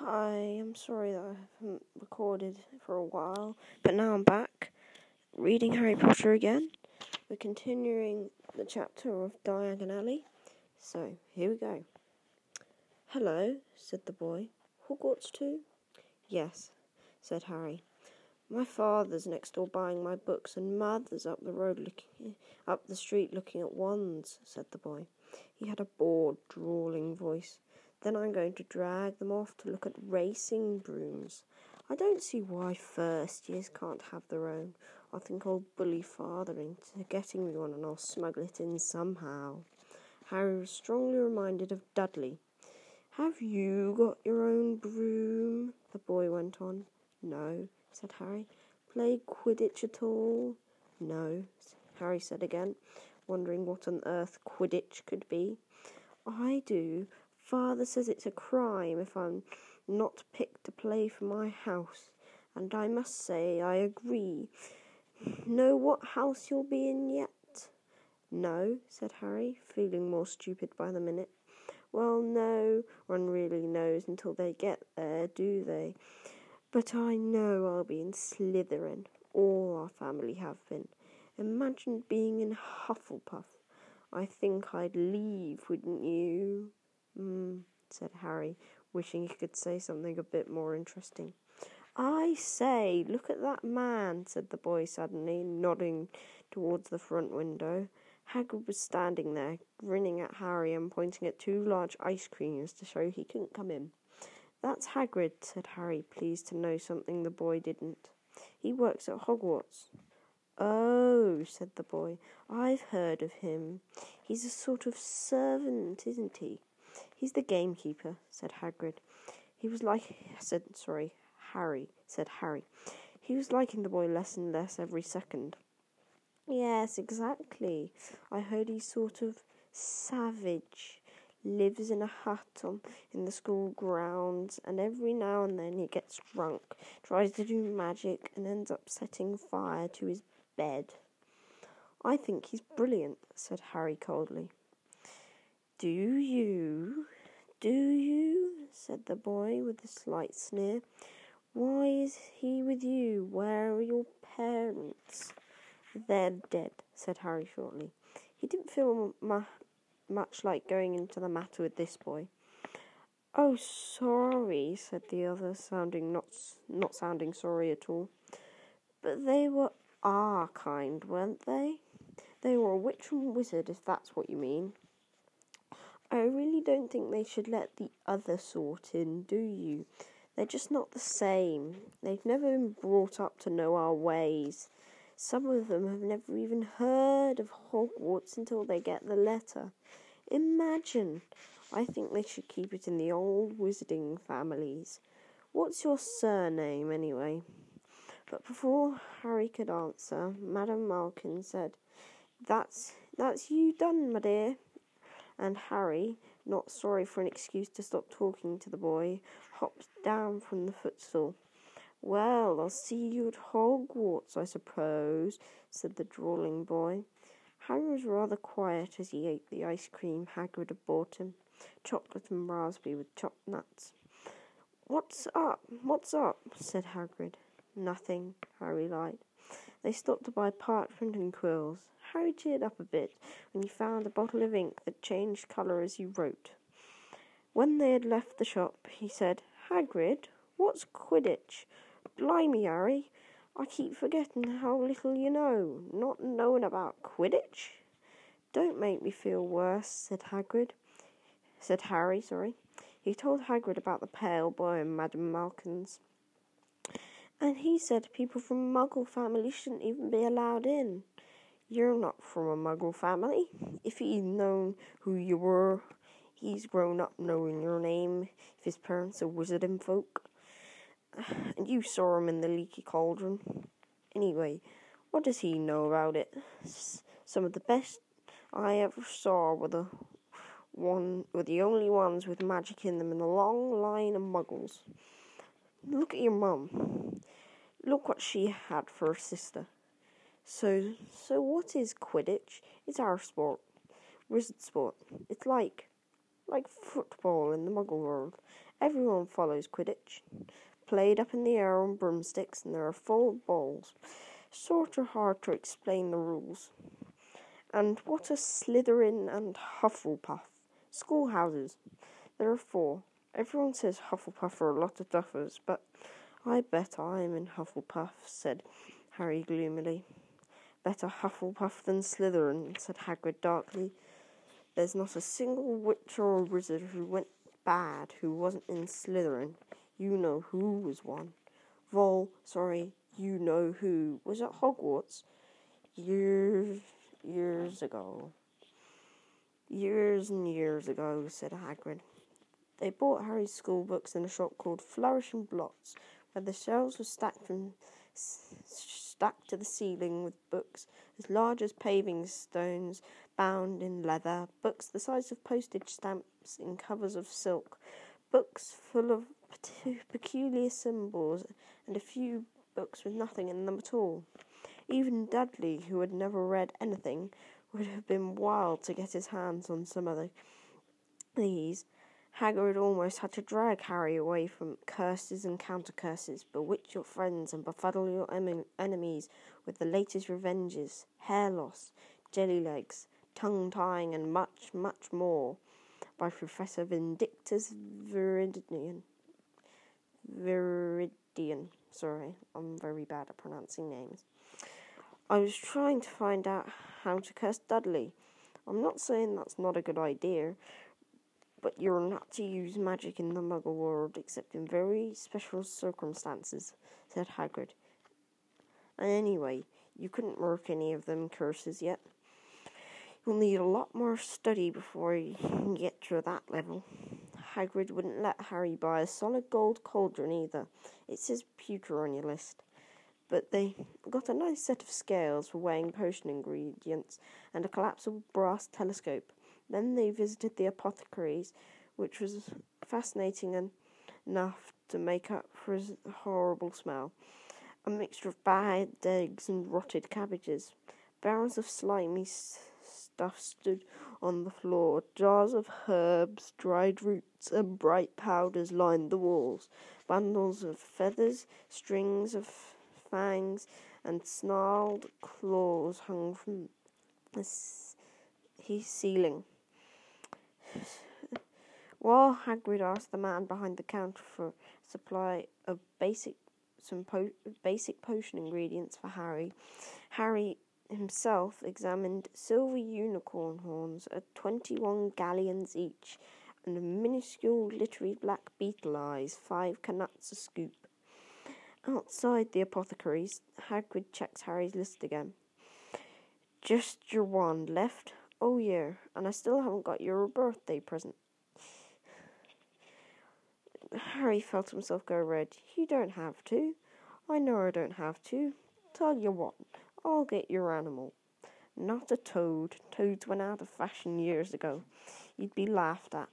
Hi, I'm sorry that I haven't recorded for a while, but now I'm back reading Harry Potter again. We're continuing the chapter of Diagon Alley, so here we go. Hello, said the boy. Hogwarts too? Yes, said Harry. My father's next door buying my books, and mother's up the road looking up the street looking at wands, said the boy. He had a bored, drawling voice. Then I'm going to drag them off to look at racing brooms. I don't see why first years can't have their own. I think I'll bully father into getting me one and I'll smuggle it in somehow. Harry was strongly reminded of Dudley. Have you got your own broom? The boy went on. No, said Harry. Play Quidditch at all? No, Harry said again, wondering what on earth Quidditch could be. I do. Father says it's a crime if I'm not picked to play for my house, and I must say I agree. Know what house you'll be in yet? No, said Harry, feeling more stupid by the minute. Well, no one really knows until they get there, do they? But I know I'll be in Slytherin. All our family have been. Imagine being in Hufflepuff. I think I'd leave, wouldn't you? Hmm, said Harry, wishing he could say something a bit more interesting. I say, look at that man, said the boy suddenly, nodding towards the front window. Hagrid was standing there, grinning at Harry and pointing at two large ice creams to show he couldn't come in. That's Hagrid, said Harry, pleased to know something the boy didn't. He works at Hogwarts. Oh, said the boy, I've heard of him. He's a sort of servant, isn't he? He's the gamekeeper, said Hagrid. He was like, said, sorry, Harry, said Harry. He was liking the boy less and less every second. Yes, exactly. I heard he's sort of savage. Lives in a hut on in the school grounds, and every now and then he gets drunk, tries to do magic, and ends up setting fire to his bed. I think he's brilliant, said Harry coldly. Do you? Do you? said the boy with a slight sneer. Why is he with you? Where are your parents? They're dead, said Harry shortly. He didn't feel mu- much like going into the matter with this boy. Oh, sorry, said the other, sounding not not sounding sorry at all. But they were our kind, weren't they? They were a witch and wizard, if that's what you mean. I really don't think they should let the other sort in, do you? They're just not the same. They've never been brought up to know our ways. Some of them have never even heard of Hogwarts until they get the letter. Imagine! I think they should keep it in the old wizarding families. What's your surname, anyway? But before Harry could answer, Madame Malkin said, That's that's you done, my dear and Harry, not sorry for an excuse to stop talking to the boy, hopped down from the footstool. Well, I'll see you at Hogwarts, I suppose, said the drawling boy. Harry was rather quiet as he ate the ice cream Hagrid had bought him, chocolate and raspberry with chopped nuts. What's up? What's up? said Hagrid. Nothing, Harry lied. They stopped to buy parchment and quills. Harry cheered up a bit when he found a bottle of ink that changed colour as he wrote. When they had left the shop, he said, Hagrid, what's Quidditch? Blimey, Harry, I keep forgetting how little you know. Not knowing about Quidditch? Don't make me feel worse, said Hagrid. Said Harry, sorry. He told Hagrid about the pale boy and Madame Malkin's. And he said people from Muggle families shouldn't even be allowed in. You're not from a muggle family. If he'd known who you were, he's grown up knowing your name. If his parents are wizarding folk. And you saw him in the leaky cauldron. Anyway, what does he know about it? Some of the best I ever saw were the one were the only ones with magic in them in the long line of muggles. Look at your mum. Look what she had for a sister. So, so what is Quidditch? It's our sport, wizard sport. It's like, like football in the muggle world. Everyone follows Quidditch, played up in the air on broomsticks, and there are four balls. Sort of hard to explain the rules. And what are Slytherin and Hufflepuff? Schoolhouses. There are four. Everyone says Hufflepuff are a lot of duffers, but I bet I'm in Hufflepuff, said Harry gloomily. Better Hufflepuff than Slytherin, said Hagrid darkly. There's not a single witch or wizard who went bad who wasn't in Slytherin. You know who was one. Vol, sorry, you know who was at Hogwarts years years ago. Years and years ago, said Hagrid. They bought Harry's school books in a shop called Flourish and Blotts, where the shelves were stacked from stacked to the ceiling with books as large as paving stones bound in leather, books the size of postage stamps in covers of silk, books full of peculiar symbols, and a few books with nothing in them at all. Even Dudley, who had never read anything, would have been wild to get his hands on some of the, these. Hagrid almost had to drag Harry away from curses and counter curses, bewitch your friends and befuddle your em- enemies with the latest revenges, hair loss, jelly legs, tongue tying, and much, much more by Professor Vindictus Viridian. Viridian. Sorry, I'm very bad at pronouncing names. I was trying to find out how to curse Dudley. I'm not saying that's not a good idea, but you're not to use magic in the Muggle world except in very special circumstances, said Hagrid. And anyway, you couldn't work any of them curses yet. You'll need a lot more study before you can get to that level. Hagrid wouldn't let Harry buy a solid gold cauldron either. It says pewter on your list. But they got a nice set of scales for weighing potion ingredients and a collapsible brass telescope. Then they visited the apothecaries, which was fascinating enough to make up for his horrible smell. A mixture of bad eggs and rotted cabbages. Barrels of slimy stuff stood on the floor. Jars of herbs, dried roots, and bright powders lined the walls. Bundles of feathers, strings of fangs, and snarled claws hung from the ceiling. While Hagrid asked the man behind the counter for a supply of basic some po- basic potion ingredients for Harry, Harry himself examined silver unicorn horns at twenty-one galleons each, and minuscule glittery black beetle eyes, five knuts a scoop. Outside the apothecaries, Hagrid checked Harry's list again. Just your wand left? Oh, yeah, and I still haven't got your birthday present. Harry felt himself go red. You don't have to. I know I don't have to. Tell you what, I'll get your animal. Not a toad. Toads went out of fashion years ago. You'd be laughed at.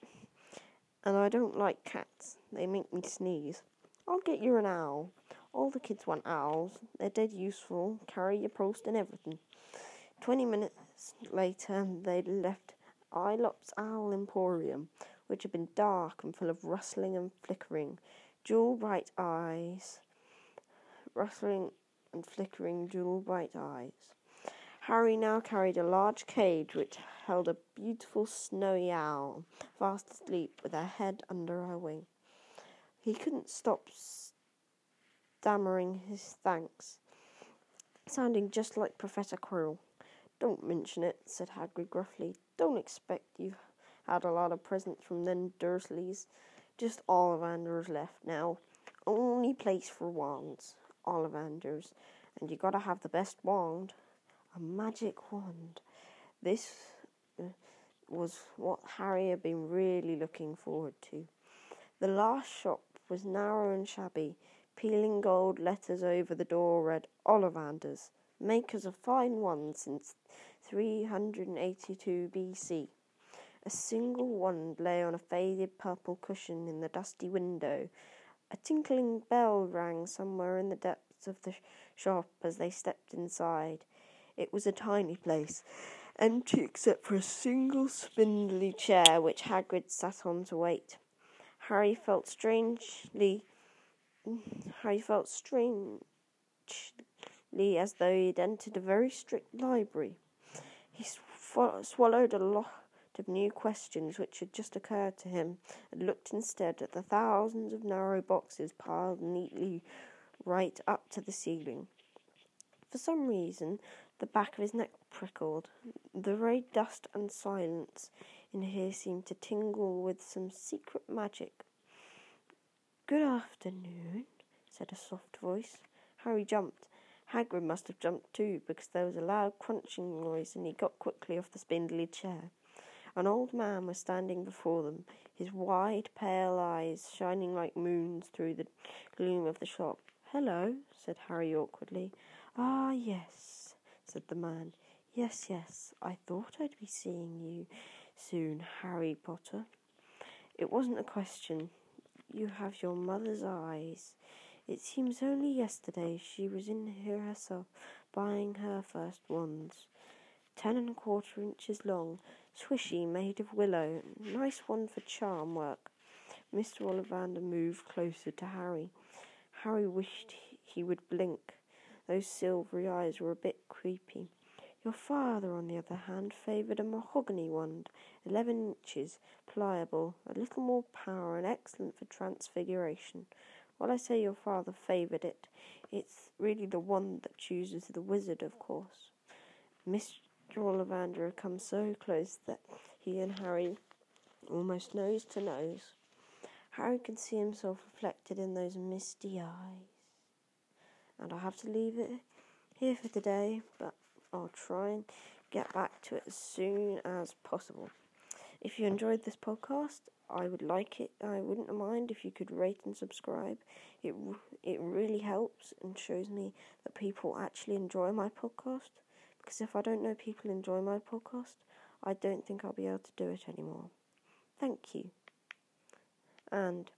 And I don't like cats. They make me sneeze. I'll get you an owl. All the kids want owls. They're dead useful. Carry your post and everything. Twenty minutes later, they left Eeylops Owl Emporium, which had been dark and full of rustling and flickering, jewel bright eyes, rustling and flickering jewel bright eyes. Harry now carried a large cage which held a beautiful snowy owl, fast asleep with her head under her wing. He couldn't stop stammering his thanks, sounding just like Professor Quirrell. Don't mention it, said Hagrid gruffly. Don't expect you've had a lot of presents from them Dursleys. Just Ollivanders left now. Only place for wands. Ollivanders. And you gotta have the best wand. A magic wand. This uh, was what Harry had been really looking forward to. The last shop was narrow and shabby. Peeling gold letters over the door read Ollivanders, makers of fine wands since 382 BC. A single wand lay on a faded purple cushion in the dusty window. A tinkling bell rang somewhere in the depths of the shop as they stepped inside. It was a tiny place, empty except for a single spindly chair which Hagrid sat on to wait. Harry felt strangely. Harry felt strangely as though he had entered a very strict library. He sw- swallowed a lot of new questions which had just occurred to him, and looked instead at the thousands of narrow boxes piled neatly right up to the ceiling. For some reason, the back of his neck prickled. The very dust and silence in here seemed to tingle with some secret magic. Good afternoon, said a soft voice. Harry jumped. Hagrid must have jumped too, because there was a loud crunching noise, and he got quickly off the spindly chair. An old man was standing before them, his wide, pale eyes shining like moons through the gloom of the shop. Hello, said Harry awkwardly. Ah, yes, said the man. Yes, yes, I thought I'd be seeing you soon, Harry Potter. It wasn't a question. You have your mother's eyes. It seems only yesterday she was in here herself buying her first wands. Ten and a quarter inches long, swishy, made of willow. Nice one for charm work. Mr. Ollivander moved closer to Harry. Harry wished he would blink. Those silvery eyes were a bit creepy. Your father, on the other hand, favoured a mahogany wand, eleven inches, pliable, a little more power, and excellent for transfiguration. While I say your father favoured it, it's really the wand that chooses the wizard, of course. Mr. Ollivander had come so close that he and Harry almost nose to nose. Harry could see himself reflected in those misty eyes and I'll have to leave it here for today, but I'll try and get back to it as soon as possible. If you enjoyed this podcast, I would like it. I wouldn't mind if you could rate and subscribe. It it really helps and shows me that people actually enjoy my podcast. Because if I don't know people enjoy my podcast, I don't think I'll be able to do it anymore. Thank you. And